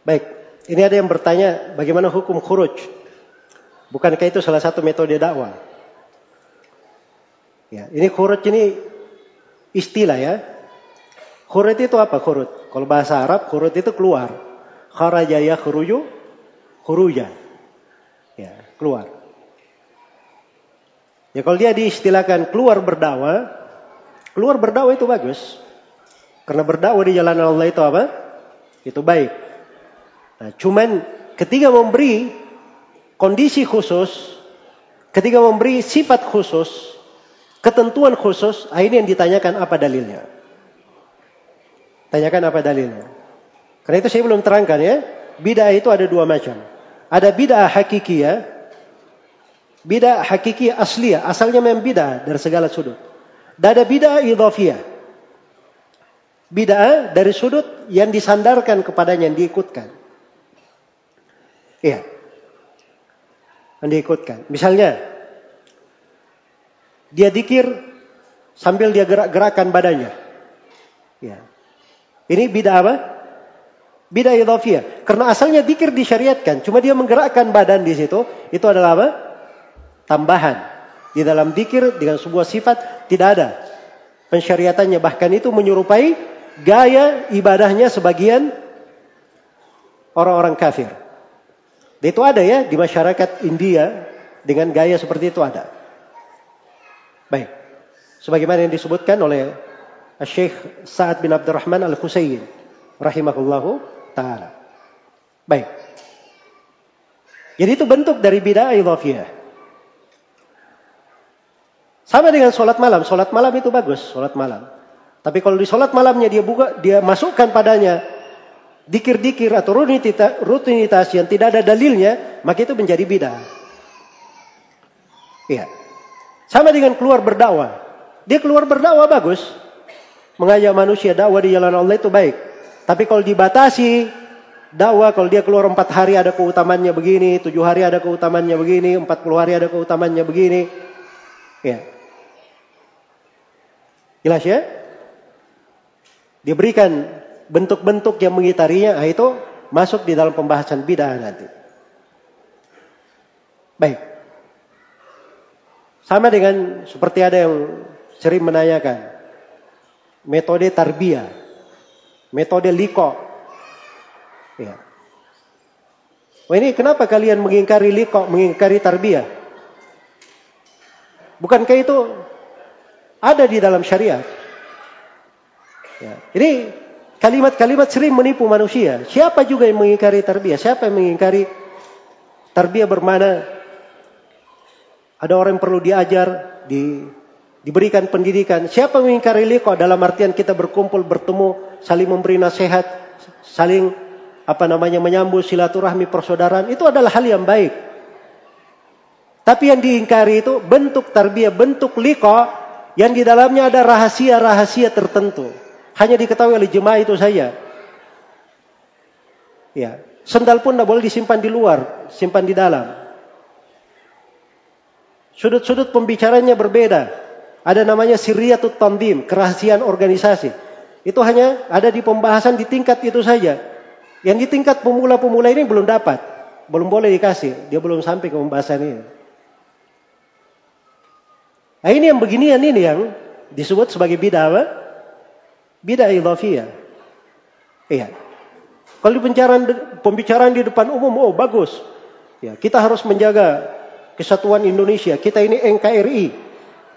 Baik, ini ada yang bertanya bagaimana hukum khuruj? Bukankah itu salah satu metode dakwah? Ya, ini khuruj ini istilah ya. Khuruj itu apa khuruj? Kalau bahasa Arab khuruj itu keluar. Kharaja ya khuruju, khuruja. Ya, keluar. Ya kalau dia diistilahkan keluar berdakwah, keluar berdakwah itu bagus. Karena berdakwah di jalan Allah itu apa? Itu baik. Nah, cuman ketika memberi kondisi khusus, ketika memberi sifat khusus, ketentuan khusus, ah, ini yang ditanyakan apa dalilnya. Tanyakan apa dalilnya. Karena itu saya belum terangkan ya. Bid'ah itu ada dua macam. Ada bid'ah hakikiyah, bid'ah hakiki asliya, asalnya memang bid'ah dari segala sudut. Dan ada bid'ah idhafiyah. Bid'ah dari sudut yang disandarkan kepadanya, yang diikutkan. Iya. Yang diikutkan. Misalnya, dia dikir sambil dia gerak-gerakan badannya. Ya. Ini bid'ah apa? Bid'ah idhafiyah. Karena asalnya dikir disyariatkan. Cuma dia menggerakkan badan di situ. Itu adalah apa? Tambahan. Di dalam dikir dengan sebuah sifat tidak ada pensyariatannya. Bahkan itu menyerupai gaya ibadahnya sebagian orang-orang kafir. Itu ada ya di masyarakat India dengan gaya seperti itu ada. Baik. Sebagaimana yang disebutkan oleh Syekh Sa'ad bin Abdurrahman Al-Husayn rahimahullahu taala. Baik. Jadi itu bentuk dari bid'ah idhafiyah. Sama dengan sholat malam. Sholat malam itu bagus, sholat malam. Tapi kalau di sholat malamnya dia buka, dia masukkan padanya dikir-dikir atau rutinitas yang tidak ada dalilnya, maka itu menjadi bid'ah. Iya. Sama dengan keluar berdakwah. Dia keluar berdakwah bagus. Mengajak manusia dakwah di jalan Allah itu baik. Tapi kalau dibatasi dakwah, kalau dia keluar empat hari ada keutamannya begini, tujuh hari ada keutamannya begini, empat puluh hari ada keutamannya begini. Ya. Jelas ya? diberikan bentuk-bentuk yang mengitarinya, nah itu masuk di dalam pembahasan bid'ah nanti. Baik. Sama dengan seperti ada yang sering menanyakan metode tarbiyah, metode liko. Ya. Oh ini kenapa kalian mengingkari liko, mengingkari tarbiyah? Bukankah itu ada di dalam syariat? Ya. Ini kalimat-kalimat sering menipu manusia. Siapa juga yang mengingkari tarbiyah? Siapa yang mengingkari tarbiyah bermana ada orang yang perlu diajar, di, diberikan pendidikan. Siapa yang mengingkari liqa dalam artian kita berkumpul, bertemu, saling memberi nasihat, saling apa namanya menyambut silaturahmi persaudaraan itu adalah hal yang baik. Tapi yang diingkari itu bentuk tarbiyah, bentuk liqa yang di dalamnya ada rahasia-rahasia tertentu. Hanya diketahui oleh jemaah itu saja. Ya, sendal pun tidak boleh disimpan di luar, simpan di dalam. Sudut-sudut pembicaranya berbeda. Ada namanya sirriyatut tandim, kerahasiaan organisasi. Itu hanya ada di pembahasan di tingkat itu saja. Yang di tingkat pemula-pemula ini belum dapat. Belum boleh dikasih. Dia belum sampai ke pembahasan ini. Nah ini yang beginian ini yang disebut sebagai bid'ah Bid'ah idhafiyah. Iya. Kalau di pembicaraan, pembicaraan di depan umum, oh bagus. Ya, kita harus menjaga kesatuan Indonesia. Kita ini NKRI.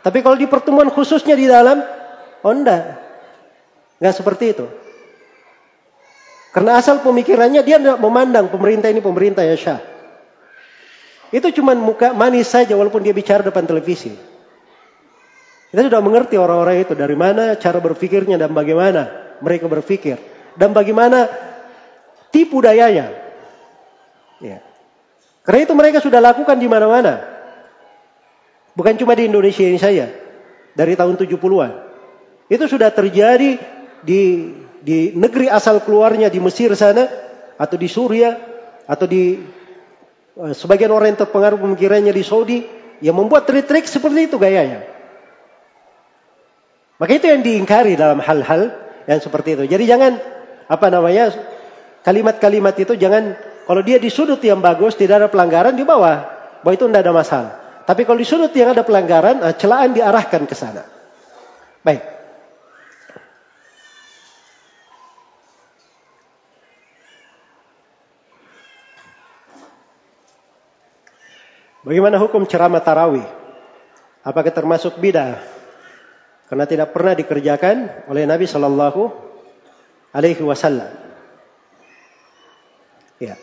Tapi kalau di pertemuan khususnya di dalam, oh enggak. Enggak seperti itu. Karena asal pemikirannya dia tidak memandang pemerintah ini pemerintah yang syah. Itu cuma muka manis saja walaupun dia bicara depan televisi. Kita sudah mengerti orang-orang itu dari mana cara berpikirnya dan bagaimana mereka berpikir dan bagaimana tipu dayanya. Ya. Karena itu mereka sudah lakukan di mana-mana. Bukan cuma di Indonesia ini saja. Dari tahun 70-an. Itu sudah terjadi di di negeri asal keluarnya di Mesir sana atau di Suria atau di uh, sebagian orang yang terpengaruh pemikirannya di Saudi yang membuat trik-trik seperti itu gayanya. Maka itu yang diingkari dalam hal-hal yang seperti itu. Jadi jangan apa namanya kalimat-kalimat itu jangan kalau dia di sudut yang bagus tidak ada pelanggaran di bawah, bahwa itu tidak ada masalah. Tapi kalau di sudut yang ada pelanggaran, ah, celaan diarahkan ke sana. Baik. Bagaimana hukum ceramah tarawih? Apakah termasuk bidah? Karena tidak pernah dikerjakan oleh Nabi Shallallahu Alaihi Wasallam. Ya,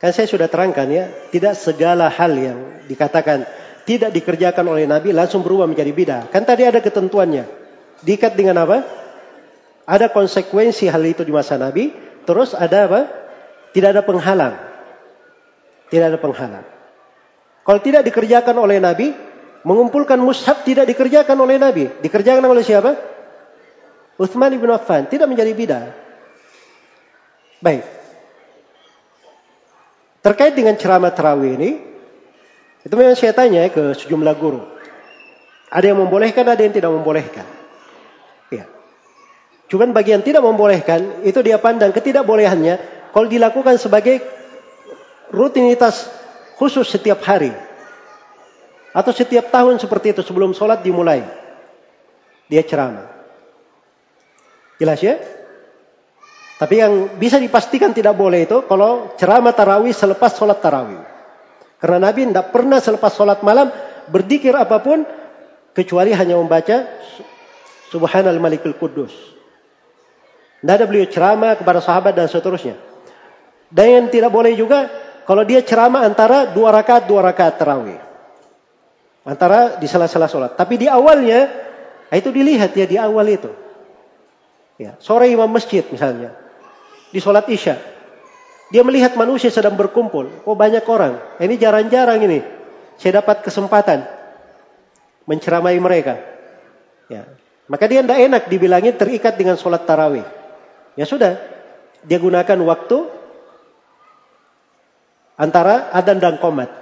kan saya sudah terangkan ya, tidak segala hal yang dikatakan tidak dikerjakan oleh Nabi langsung berubah menjadi bidah. Kan tadi ada ketentuannya. Diikat dengan apa? Ada konsekuensi hal itu di masa Nabi. Terus ada apa? Tidak ada penghalang. Tidak ada penghalang. Kalau tidak dikerjakan oleh Nabi, mengumpulkan mushaf tidak dikerjakan oleh Nabi. Dikerjakan oleh siapa? Uthman ibn Affan. Tidak menjadi bidah. Baik. Terkait dengan ceramah terawih ini, itu memang saya tanya ke sejumlah guru. Ada yang membolehkan, ada yang tidak membolehkan. Ya. Cuman bagian tidak membolehkan, itu dia pandang ketidakbolehannya kalau dilakukan sebagai rutinitas khusus setiap hari. Atau setiap tahun seperti itu sebelum sholat dimulai. Dia ceramah. Jelas ya? Tapi yang bisa dipastikan tidak boleh itu kalau ceramah tarawih selepas sholat tarawih. Karena Nabi tidak pernah selepas sholat malam berdikir apa pun kecuali hanya membaca Subhanal Malikul Kudus. Tidak ada beliau ceramah kepada sahabat dan seterusnya. Dan yang tidak boleh juga kalau dia ceramah antara dua rakaat dua rakaat terawih. Antara di sela-sela sholat. Tapi di awalnya, nah itu dilihat ya di awal itu. Ya, sore imam masjid misalnya. Di sholat isya. Dia melihat manusia sedang berkumpul. Oh banyak orang. Ini jarang-jarang ini. Saya dapat kesempatan. Menceramai mereka. Ya. Maka dia tidak enak dibilangin terikat dengan sholat tarawih. Ya sudah. Dia gunakan waktu antara adan dan komat.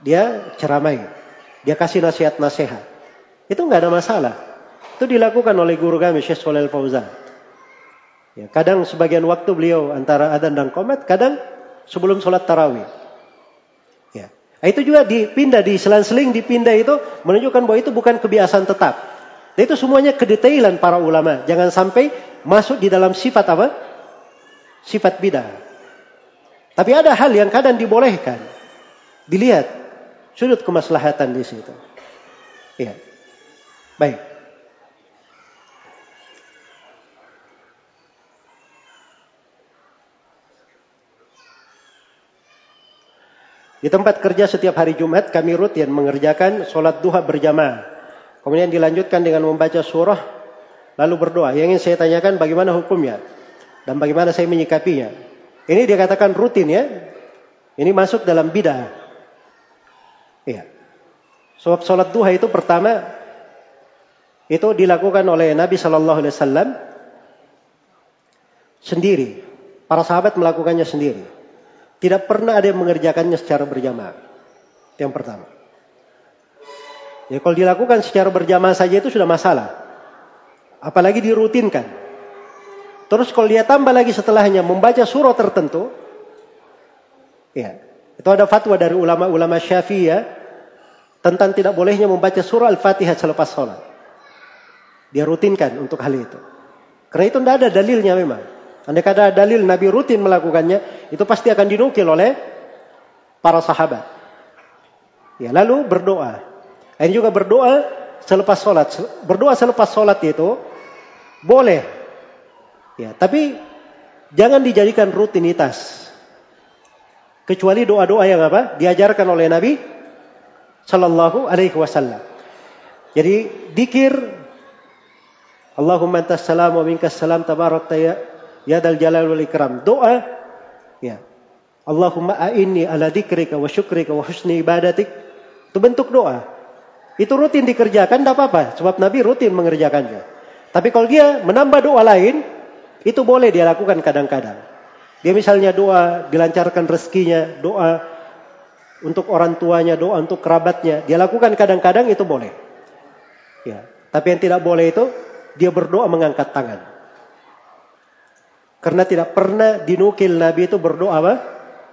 Dia ceramai, dia kasih nasihat-nasihat. Itu nggak ada masalah. Itu dilakukan oleh guru kami Syekh Solel Fauzan. Ya, kadang sebagian waktu beliau antara adan dan komat, kadang sebelum sholat tarawih. Ya. Nah, itu juga dipindah di selang-seling dipindah itu menunjukkan bahwa itu bukan kebiasaan tetap. Dan itu semuanya kedetailan para ulama. Jangan sampai masuk di dalam sifat apa? Sifat bidah. Tapi ada hal yang kadang dibolehkan. Dilihat sudut kemaslahatan di situ. Iya. Baik. Di tempat kerja setiap hari Jumat kami rutin mengerjakan sholat duha berjamaah. Kemudian dilanjutkan dengan membaca surah lalu berdoa. Yang ingin saya tanyakan bagaimana hukumnya dan bagaimana saya menyikapinya. Ini dia katakan rutin ya. Ini masuk dalam bidah. Iya. Sebab sholat duha itu pertama itu dilakukan oleh Nabi Shallallahu Alaihi Wasallam sendiri. Para sahabat melakukannya sendiri. Tidak pernah ada yang mengerjakannya secara berjamaah. Itu yang pertama. Ya kalau dilakukan secara berjamaah saja itu sudah masalah. Apalagi dirutinkan. Terus kalau dia tambah lagi setelahnya membaca surah tertentu, ya, itu ada fatwa dari ulama-ulama Syafi'iyah tentang tidak bolehnya membaca surah Al-Fatihah selepas sholat. Dia rutinkan untuk hal itu. Karena itu tidak ada dalilnya memang. Andai kata dalil Nabi rutin melakukannya, itu pasti akan dinukil oleh para sahabat. Ya, lalu berdoa. Dan juga berdoa selepas sholat. Berdoa selepas sholat itu boleh Ya, tapi jangan dijadikan rutinitas. Kecuali doa-doa yang apa? Diajarkan oleh Nabi Sallallahu Alaihi Wasallam. Jadi dikir Allahumma antas salam wa minkas salam tabarak ya ya dal jalal wal ikram. Doa ya. Allahumma a'inni ala dzikrika wa syukrika wa husni ibadatik. Itu bentuk doa. Itu rutin dikerjakan tidak apa-apa. Sebab Nabi rutin mengerjakannya. Tapi kalau dia menambah doa lain, itu boleh dia lakukan kadang-kadang. Dia misalnya doa, dilancarkan rezekinya, doa untuk orang tuanya, doa untuk kerabatnya. Dia lakukan kadang-kadang itu boleh. Ya. Tapi yang tidak boleh itu, dia berdoa mengangkat tangan. Karena tidak pernah dinukil Nabi itu berdoa apa?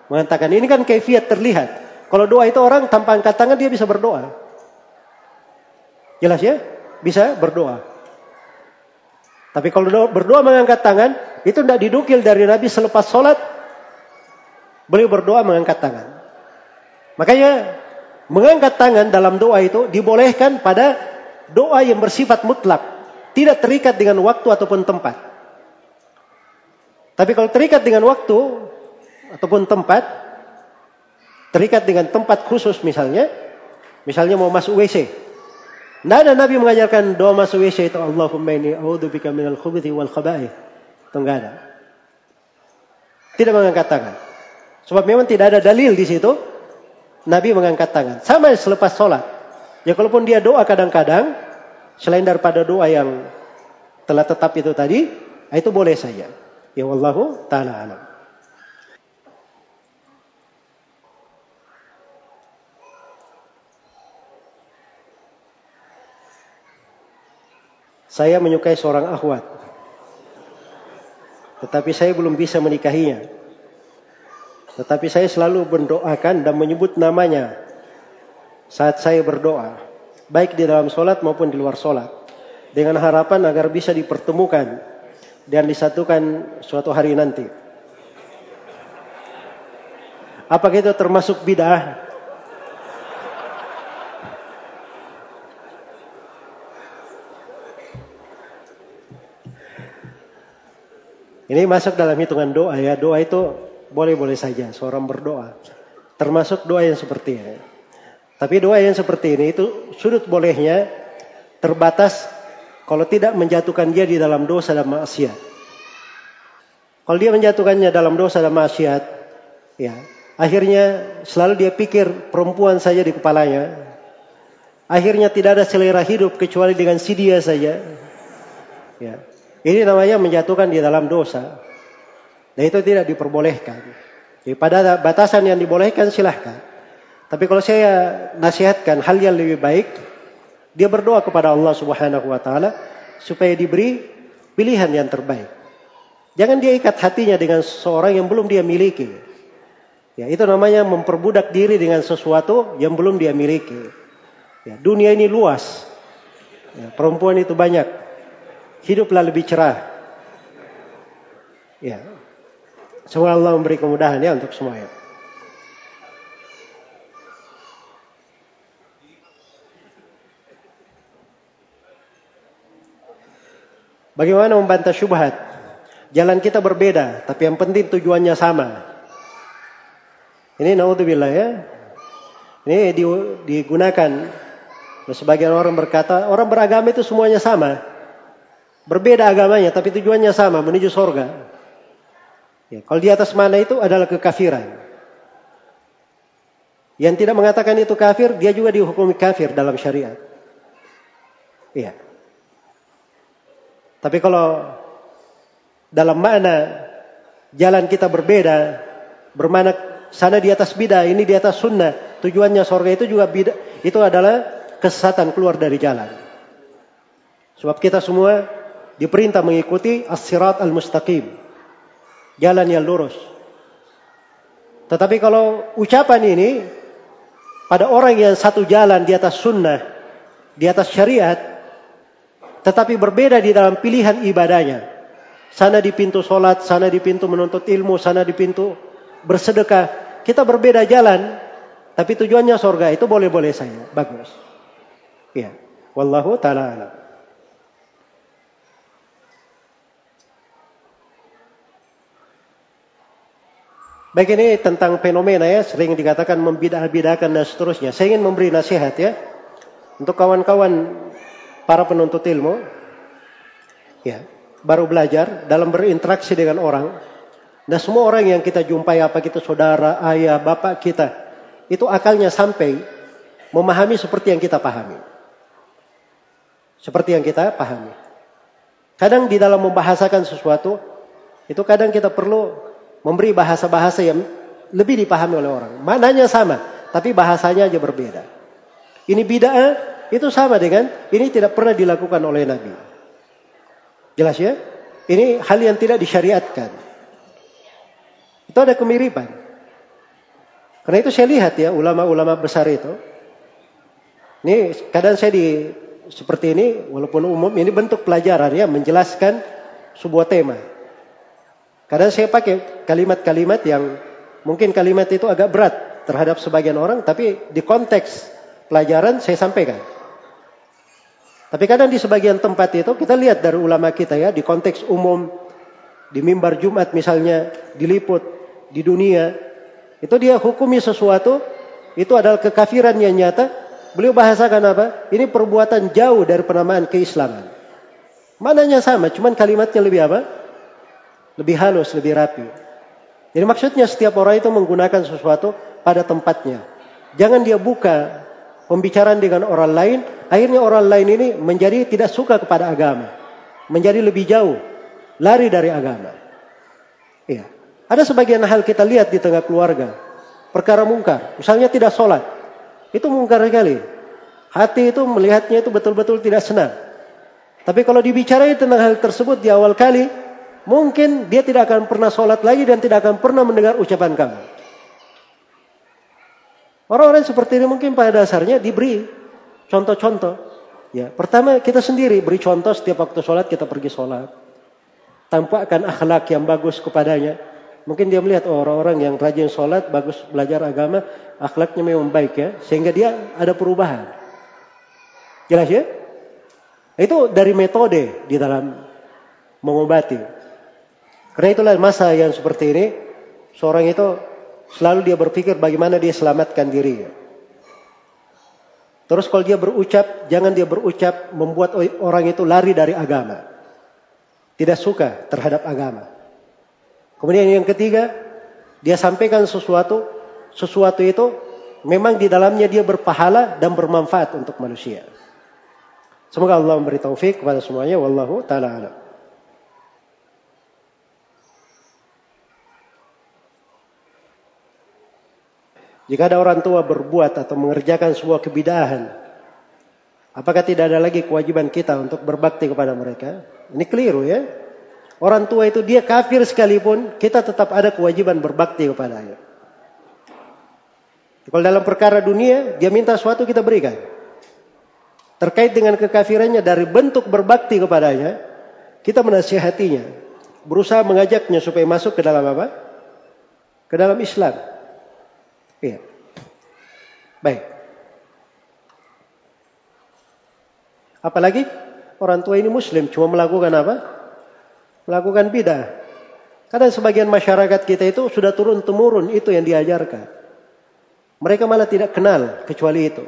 Mengatakan ini kan kefiat terlihat. Kalau doa itu orang tanpa angkat tangan dia bisa berdoa. Jelas ya? Bisa berdoa. Tapi kalau berdoa mengangkat tangan, itu tidak didukil dari Nabi selepas sholat. Beliau berdoa mengangkat tangan. Makanya mengangkat tangan dalam doa itu dibolehkan pada doa yang bersifat mutlak. Tidak terikat dengan waktu ataupun tempat. Tapi kalau terikat dengan waktu ataupun tempat, terikat dengan tempat khusus misalnya, misalnya mau masuk WC. Tidak ada Nabi mengajarkan doa masuk WC itu Allahumma inni a'udzubika minal khubuthi wal khaba'ith. Itu enggak ada. Tidak mengangkat tangan. Sebab memang tidak ada dalil di situ Nabi mengangkat tangan. Sama selepas sholat. Ya kalaupun dia doa kadang-kadang, selain daripada doa yang telah tetap itu tadi, itu boleh saja. Ya wallahu taala alam. Saya menyukai seorang akhwat. Tetapi saya belum bisa menikahinya. Tetapi saya selalu mendoakan dan menyebut namanya saat saya berdoa. Baik di dalam sholat maupun di luar sholat. Dengan harapan agar bisa dipertemukan dan disatukan suatu hari nanti. Apakah itu termasuk bid'ah? Ini masuk dalam hitungan doa ya. Doa itu boleh-boleh saja seorang berdoa. Termasuk doa yang seperti ini. Tapi doa yang seperti ini itu sudut bolehnya terbatas kalau tidak menjatuhkan dia di dalam dosa dan maksiat. Kalau dia menjatuhkannya dalam dosa dan maksiat, ya, akhirnya selalu dia pikir perempuan saja di kepalanya. Akhirnya tidak ada selera hidup kecuali dengan si dia saja. Ya. Ini namanya menjatuhkan di dalam dosa. Dan itu tidak diperbolehkan. Jadi pada batasan yang dibolehkan silahkan. Tapi kalau saya nasihatkan hal yang lebih baik, dia berdoa kepada Allah Subhanahu wa taala supaya diberi pilihan yang terbaik. Jangan dia ikat hatinya dengan seorang yang belum dia miliki. Ya, itu namanya memperbudak diri dengan sesuatu yang belum dia miliki. Ya, dunia ini luas. Ya, perempuan itu banyak. Hiduplah lebih cerah. Ya. Semoga Allah memberi kemudahan ya untuk semuanya. Bagaimana membantah syubhat? Jalan kita berbeda, tapi yang penting tujuannya sama. Ini naudzubillah ya. Ini digunakan. Sebagian orang berkata, orang beragama itu semuanya sama. Berbeda agamanya, tapi tujuannya sama, menuju sorga. Ya, kalau di atas mana itu adalah kekafiran. Yang tidak mengatakan itu kafir, dia juga dihukumi kafir dalam syariat. Iya. Tapi kalau dalam makna jalan kita berbeda, bermana sana di atas bidah, ini di atas sunnah, tujuannya sorga itu juga bidah, itu adalah kesesatan keluar dari jalan. Sebab kita semua diperintah mengikuti as-sirat al-mustaqim. Jalan yang lurus. Tetapi kalau ucapan ini pada orang yang satu jalan di atas sunnah, di atas syariat, tetapi berbeda di dalam pilihan ibadahnya. Sana di pintu sholat, sana di pintu menuntut ilmu, sana di pintu bersedekah. Kita berbeda jalan, tapi tujuannya sorga itu boleh-boleh saja. Bagus. Ya. Wallahu ta'ala alam. Baik ini tentang fenomena ya, sering dikatakan membidah-bidahkan dan seterusnya. Saya ingin memberi nasihat ya. Untuk kawan-kawan para penuntut ilmu ya baru belajar dalam berinteraksi dengan orang dan semua orang yang kita jumpai apa kita saudara, ayah, bapak kita itu akalnya sampai memahami seperti yang kita pahami. Seperti yang kita pahami. Kadang di dalam membahasakan sesuatu itu kadang kita perlu memberi bahasa-bahasa yang lebih dipahami oleh orang. Maknanya sama, tapi bahasanya aja berbeda. Ini bid'ah itu sama dengan ini tidak pernah dilakukan oleh Nabi. Jelas ya? ini hal yang tidak disyariatkan. Itu ada kemiripan. Karena itu saya lihat ya ulama-ulama besar itu. Ini kadang saya di seperti ini walaupun umum ini bentuk pelajaran ya menjelaskan sebuah tema. Kadang saya pakai kalimat-kalimat yang mungkin kalimat itu agak berat terhadap sebagian orang tapi di konteks pelajaran saya sampaikan. Tapi kadang di sebagian tempat itu kita lihat dari ulama kita ya di konteks umum di mimbar Jumat misalnya diliput di dunia itu dia hukumi sesuatu itu adalah kekafiran yang nyata. Beliau bahasakan apa? Ini perbuatan jauh dari penamaan keislaman. Mananya sama cuman kalimatnya lebih apa lebih halus lebih rapi jadi maksudnya setiap orang itu menggunakan sesuatu pada tempatnya jangan dia buka pembicaraan dengan orang lain, akhirnya orang lain ini menjadi tidak suka kepada agama. Menjadi lebih jauh, lari dari agama. Iya. Ada sebagian hal kita lihat di tengah keluarga. Perkara mungkar. Misalnya tidak sholat. Itu mungkar sekali. Hati itu melihatnya itu betul-betul tidak senang. Tapi kalau dibicarai tentang hal tersebut di awal kali, mungkin dia tidak akan pernah sholat lagi dan tidak akan pernah mendengar ucapan kamu. Orang-orang seperti ini mungkin pada dasarnya diberi contoh-contoh. Ya, pertama kita sendiri beri contoh setiap waktu sholat kita pergi sholat. Tampakkan akhlak yang bagus kepadanya. Mungkin dia melihat oh, orang-orang yang rajin sholat, bagus belajar agama, akhlaknya memang baik ya. Sehingga dia ada perubahan. Jelas ya? Itu dari metode di dalam mengobati. Karena itulah masa yang seperti ini, seorang itu Selalu dia berpikir bagaimana dia selamatkan dirinya. Terus kalau dia berucap, jangan dia berucap membuat orang itu lari dari agama. Tidak suka terhadap agama. Kemudian yang ketiga, dia sampaikan sesuatu, sesuatu itu memang di dalamnya dia berpahala dan bermanfaat untuk manusia. Semoga Allah memberi taufik kepada semuanya. Wallahu ta'ala alam. Jika ada orang tua berbuat atau mengerjakan sebuah kebidahan, apakah tidak ada lagi kewajiban kita untuk berbakti kepada mereka? Ini keliru ya. Orang tua itu dia kafir sekalipun, kita tetap ada kewajiban berbakti kepadanya. Kalau dalam perkara dunia, dia minta sesuatu kita berikan. Terkait dengan kekafirannya dari bentuk berbakti kepadanya, kita menasihatinya, berusaha mengajaknya supaya masuk ke dalam apa? Ke dalam Islam. Iya. Baik. Apalagi orang tua ini muslim cuma melakukan apa? Melakukan bidah. Karena sebagian masyarakat kita itu sudah turun temurun itu yang diajarkan. Mereka malah tidak kenal kecuali itu.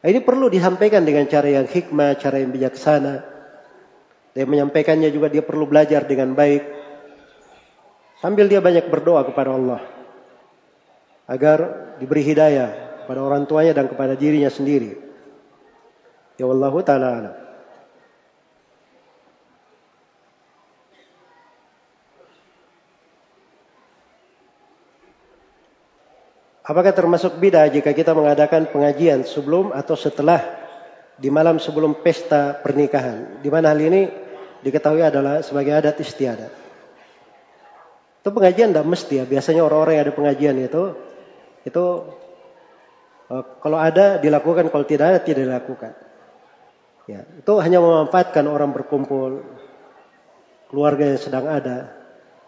Nah, ini perlu disampaikan dengan cara yang hikmah, cara yang bijaksana. Dan menyampaikannya juga dia perlu belajar dengan baik. Sambil dia banyak berdoa kepada Allah agar diberi hidayah kepada orang tuanya dan kepada dirinya sendiri. Ya Allah taala alam. Apakah termasuk bidah jika kita mengadakan pengajian sebelum atau setelah di malam sebelum pesta pernikahan? Di mana hal ini diketahui adalah sebagai adat istiadat. Itu pengajian tidak mesti ya. Biasanya orang-orang yang ada pengajian itu itu uh, kalau ada dilakukan, kalau tidak ada tidak dilakukan. Ya, itu hanya memanfaatkan orang berkumpul, keluarga yang sedang ada.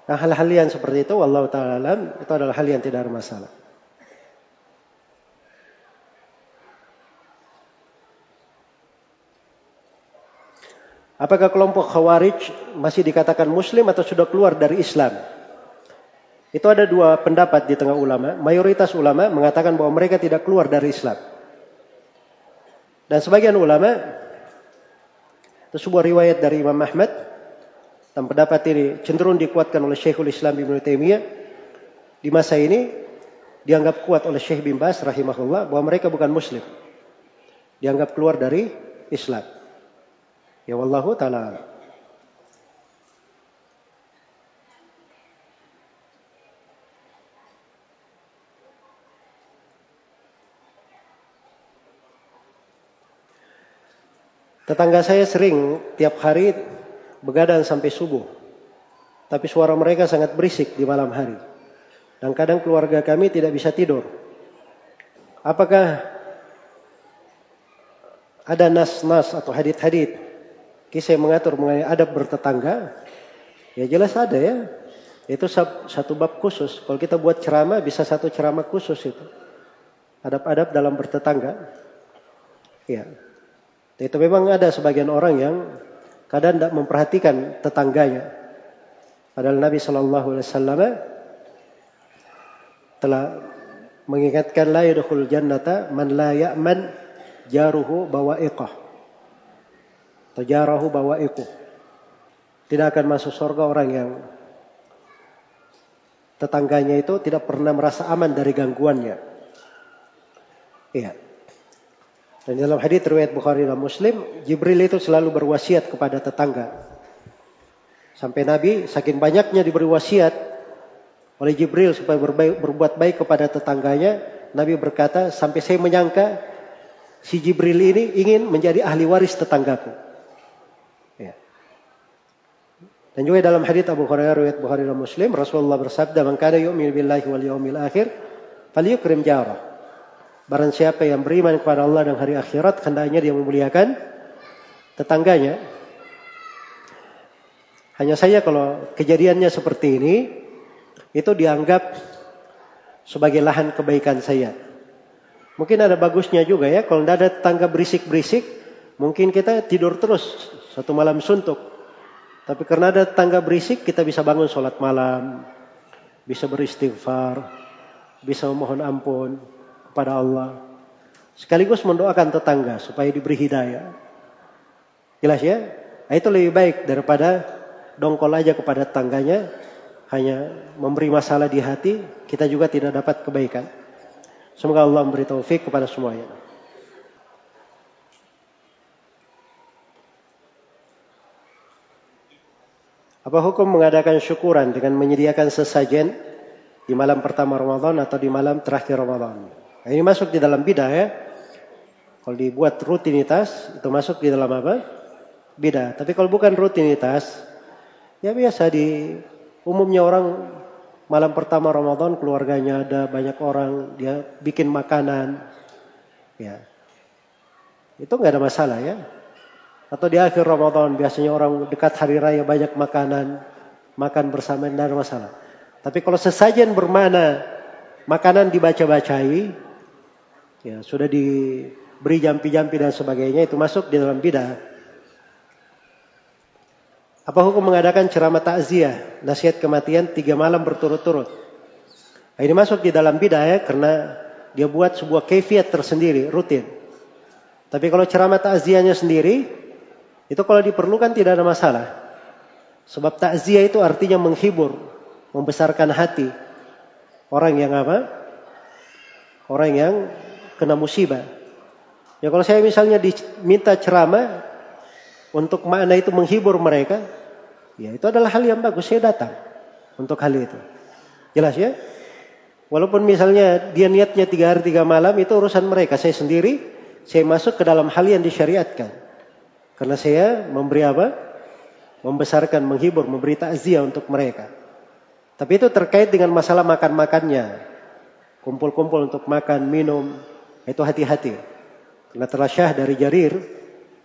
Nah, hal-hal yang seperti itu, Allah Taala itu adalah hal yang tidak ada masalah. Apakah kelompok Khawarij masih dikatakan Muslim atau sudah keluar dari Islam? Itu ada dua pendapat di tengah ulama. Mayoritas ulama mengatakan bahwa mereka tidak keluar dari Islam. Dan sebagian ulama, itu sebuah riwayat dari Imam Ahmad, dan pendapat ini cenderung dikuatkan oleh Syekhul Islam Ibn Taimiyah, di masa ini dianggap kuat oleh Syekh bin Bas rahimahullah bahwa mereka bukan muslim. Dianggap keluar dari Islam. Ya wallahu taala. Tetangga saya sering tiap hari begadang sampai subuh. Tapi suara mereka sangat berisik di malam hari. Dan kadang keluarga kami tidak bisa tidur. Apakah ada nas-nas atau hadit-hadit kisah yang mengatur mengenai adab bertetangga? Ya jelas ada ya. Itu satu bab khusus. Kalau kita buat ceramah bisa satu ceramah khusus itu. Adab-adab dalam bertetangga. Ya. Itu memang ada sebagian orang yang kadang tidak memperhatikan tetangganya. Padahal Nabi Shallallahu Alaihi Wasallam telah mengingatkan la yadkhul jannata man la ya'man jaruhu bawa'iqah. Atau jarahu bawa'iquh. Tidak akan masuk surga orang yang tetangganya itu tidak pernah merasa aman dari gangguannya. Iya. Dan dalam hadis riwayat Bukhari dan Muslim, Jibril itu selalu berwasiat kepada tetangga. Sampai Nabi saking banyaknya diberi wasiat oleh Jibril supaya berbaik, berbuat baik kepada tetangganya, Nabi berkata, sampai saya menyangka si Jibril ini ingin menjadi ahli waris tetanggaku. Ya. Dan juga dalam hadis Abu Hurairah riwayat Bukhari dan Muslim, Rasulullah bersabda, "Man kana yu'minu billahi wal yawmil akhir, falyukrim jarah." Barang siapa yang beriman kepada Allah dan hari akhirat, hendaknya dia memuliakan tetangganya. Hanya saja kalau kejadiannya seperti ini, itu dianggap sebagai lahan kebaikan saya. Mungkin ada bagusnya juga ya, kalau tidak ada tetangga berisik-berisik, mungkin kita tidur terus satu malam suntuk. Tapi karena ada tetangga berisik, kita bisa bangun sholat malam, bisa beristighfar, bisa memohon ampun kepada Allah. Sekaligus mendoakan tetangga supaya diberi hidayah. Jelas ya? Nah, itu lebih baik daripada dongkol aja kepada tetangganya. Hanya memberi masalah di hati, kita juga tidak dapat kebaikan. Semoga Allah memberi taufik kepada semuanya. Apa hukum mengadakan syukuran dengan menyediakan sesajen di malam pertama Ramadan atau di malam terakhir Ramadan? Nah, ini masuk di dalam bidah ya. Kalau dibuat rutinitas itu masuk di dalam apa? Bidah. Tapi kalau bukan rutinitas, ya biasa di umumnya orang malam pertama Ramadan keluarganya ada banyak orang dia bikin makanan, ya itu nggak ada masalah ya. Atau di akhir Ramadan biasanya orang dekat hari raya banyak makanan, makan bersama tidak ada masalah. Tapi kalau sesajen bermana makanan dibaca-bacai, ya sudah diberi jampi-jampi dan sebagainya itu masuk di dalam bidah. Apa hukum mengadakan ceramah takziah, nasihat kematian tiga malam berturut-turut? Nah, ini masuk di dalam bidah ya, karena dia buat sebuah kefiat tersendiri, rutin. Tapi kalau ceramah takziahnya sendiri, itu kalau diperlukan tidak ada masalah. Sebab takziah itu artinya menghibur, membesarkan hati. Orang yang apa? Orang yang kena musibah. Ya kalau saya misalnya diminta ceramah untuk makna itu menghibur mereka, ya itu adalah hal yang bagus. Saya datang untuk hal itu. Jelas ya? Walaupun misalnya dia niatnya tiga hari tiga malam itu urusan mereka. Saya sendiri, saya masuk ke dalam hal yang disyariatkan. Karena saya memberi apa? Membesarkan, menghibur, memberi takziah untuk mereka. Tapi itu terkait dengan masalah makan-makannya. Kumpul-kumpul untuk makan, minum, itu hati-hati. Karena telah syah dari Jarir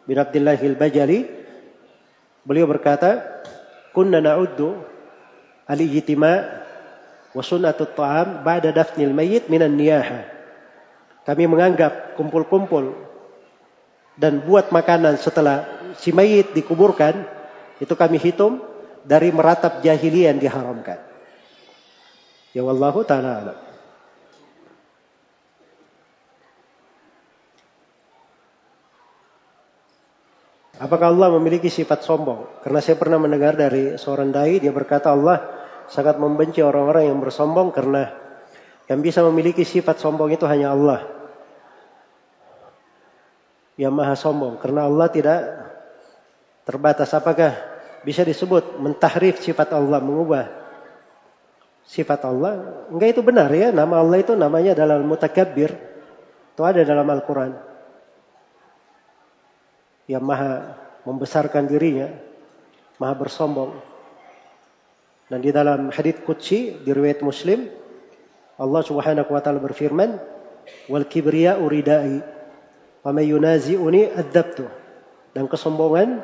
bin Abdullah al-Bajali. Beliau berkata, Kunna na'uddu al-ijtima wa sunnatut ta'am ba'da dafnil mayyit minan niyaha. Kami menganggap kumpul-kumpul dan buat makanan setelah si mayit dikuburkan, itu kami hitung dari meratap jahiliyah yang diharamkan. Ya wallahu ta'ala Apakah Allah memiliki sifat sombong? Karena saya pernah mendengar dari seorang dai, dia berkata Allah sangat membenci orang-orang yang bersombong karena yang bisa memiliki sifat sombong itu hanya Allah. Yang maha sombong. Karena Allah tidak terbatas. Apakah bisa disebut mentahrif sifat Allah, mengubah sifat Allah? Enggak itu benar ya. Nama Allah itu namanya adalah mutakabbir. Itu ada dalam Al-Quran yang maha membesarkan dirinya, maha bersombong. Dan di dalam hadits qudsi di riwayat Muslim Allah Subhanahu wa taala berfirman, "Wal kibriya uridai, wa may yunazi'uni adzabtu." Dan kesombongan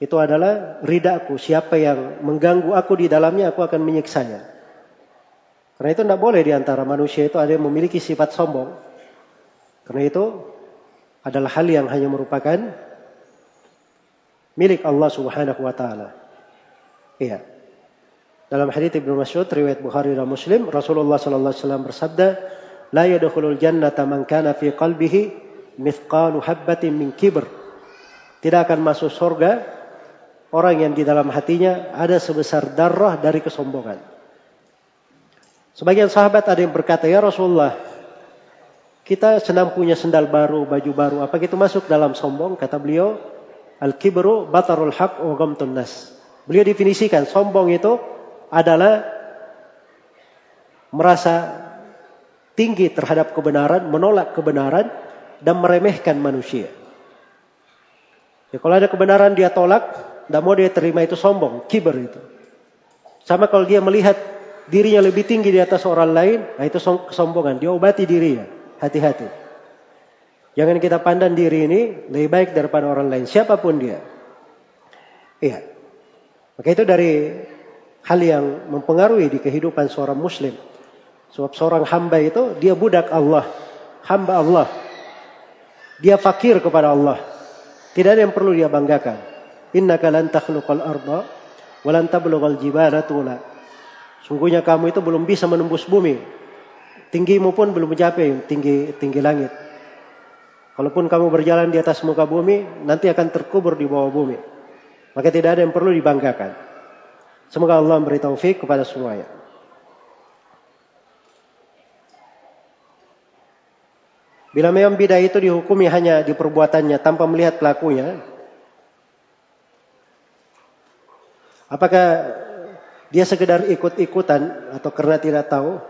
itu adalah ridaku. Siapa yang mengganggu aku di dalamnya, aku akan menyiksanya. Karena itu tidak boleh di antara manusia itu ada yang memiliki sifat sombong. Karena itu adalah hal yang hanya merupakan milik Allah Subhanahu wa taala. Iya. Dalam hadis Ibnu Mas'ud riwayat Bukhari dan Muslim, Rasulullah sallallahu alaihi wasallam bersabda, "La yadkhulul jannata man kana fi qalbihi mithqalu habbatin min kibr." Tidak akan masuk surga orang yang di dalam hatinya ada sebesar darah dari kesombongan. Sebagian sahabat ada yang berkata, "Ya Rasulullah, kita senang punya sendal baru, baju baru. Apa itu masuk dalam sombong?" Kata beliau, "Al-kibru batarul haq wa ghamtun nas." Beliau definisikan sombong itu adalah merasa tinggi terhadap kebenaran, menolak kebenaran dan meremehkan manusia. Ya, kalau ada kebenaran dia tolak, tidak mau dia terima itu sombong, kiber itu. Sama kalau dia melihat dirinya lebih tinggi di atas orang lain, nah itu kesombongan. Dia obati dirinya, hati-hati. Jangan kita pandang diri ini lebih baik daripada orang lain, siapa pun dia. Iya. Maka itu dari hal yang mempengaruhi di kehidupan seorang muslim. Sebab seorang hamba itu dia budak Allah, hamba Allah. Dia fakir kepada Allah. Tidak ada yang perlu dia banggakan. Innaka lan takhluqal arda wa lan tablughal jibala tula. Sungguhnya kamu itu belum bisa menembus bumi. Tinggimu pun belum mencapai tinggi tinggi langit. Kalaupun kamu berjalan di atas muka bumi, nanti akan terkubur di bawah bumi. Maka tidak ada yang perlu dibanggakan. Semoga Allah memberi taufik kepada semuanya. Bila memang bidah itu dihukumi hanya di perbuatannya tanpa melihat pelakunya, apakah dia sekedar ikut-ikutan atau karena tidak tahu?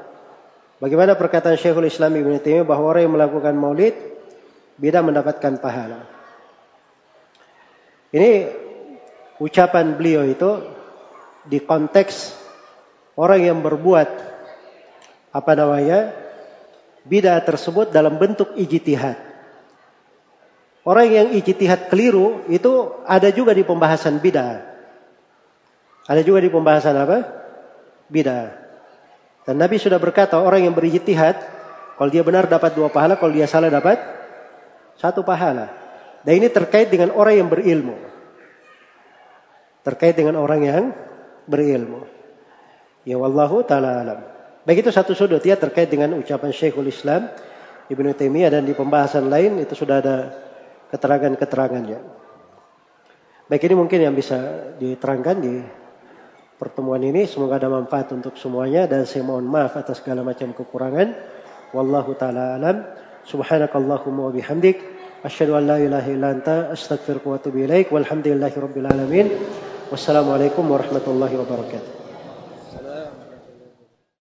Bagaimana perkataan Syekhul Islam Ibn Taimiyah bahwa orang yang melakukan maulid bidah mendapatkan pahala. Ini ucapan beliau itu di konteks orang yang berbuat apa namanya bidah tersebut dalam bentuk ijtihad. Orang yang ijtihad keliru itu ada juga di pembahasan bidah. Ada juga di pembahasan apa? Bidah. Dan Nabi sudah berkata orang yang berijtihad kalau dia benar dapat dua pahala, kalau dia salah dapat satu pahala. Dan ini terkait dengan orang yang berilmu terkait dengan orang yang berilmu. Ya wallahu taala alam. Baik itu satu sudut ya terkait dengan ucapan Syekhul Islam Ibnu Taimiyah dan di pembahasan lain itu sudah ada keterangan-keterangannya. Baik ini mungkin yang bisa diterangkan di pertemuan ini. Semoga ada manfaat untuk semuanya dan saya mohon maaf atas segala macam kekurangan. Wallahu taala alam. Subhanakallahumma wa bihamdik asyhadu an la ilaha illa anta astaghfiruka wa atubu ilaik. Walhamdulillahirabbil alamin. Wassalamualaikum warahmatullahi wabarakatuh.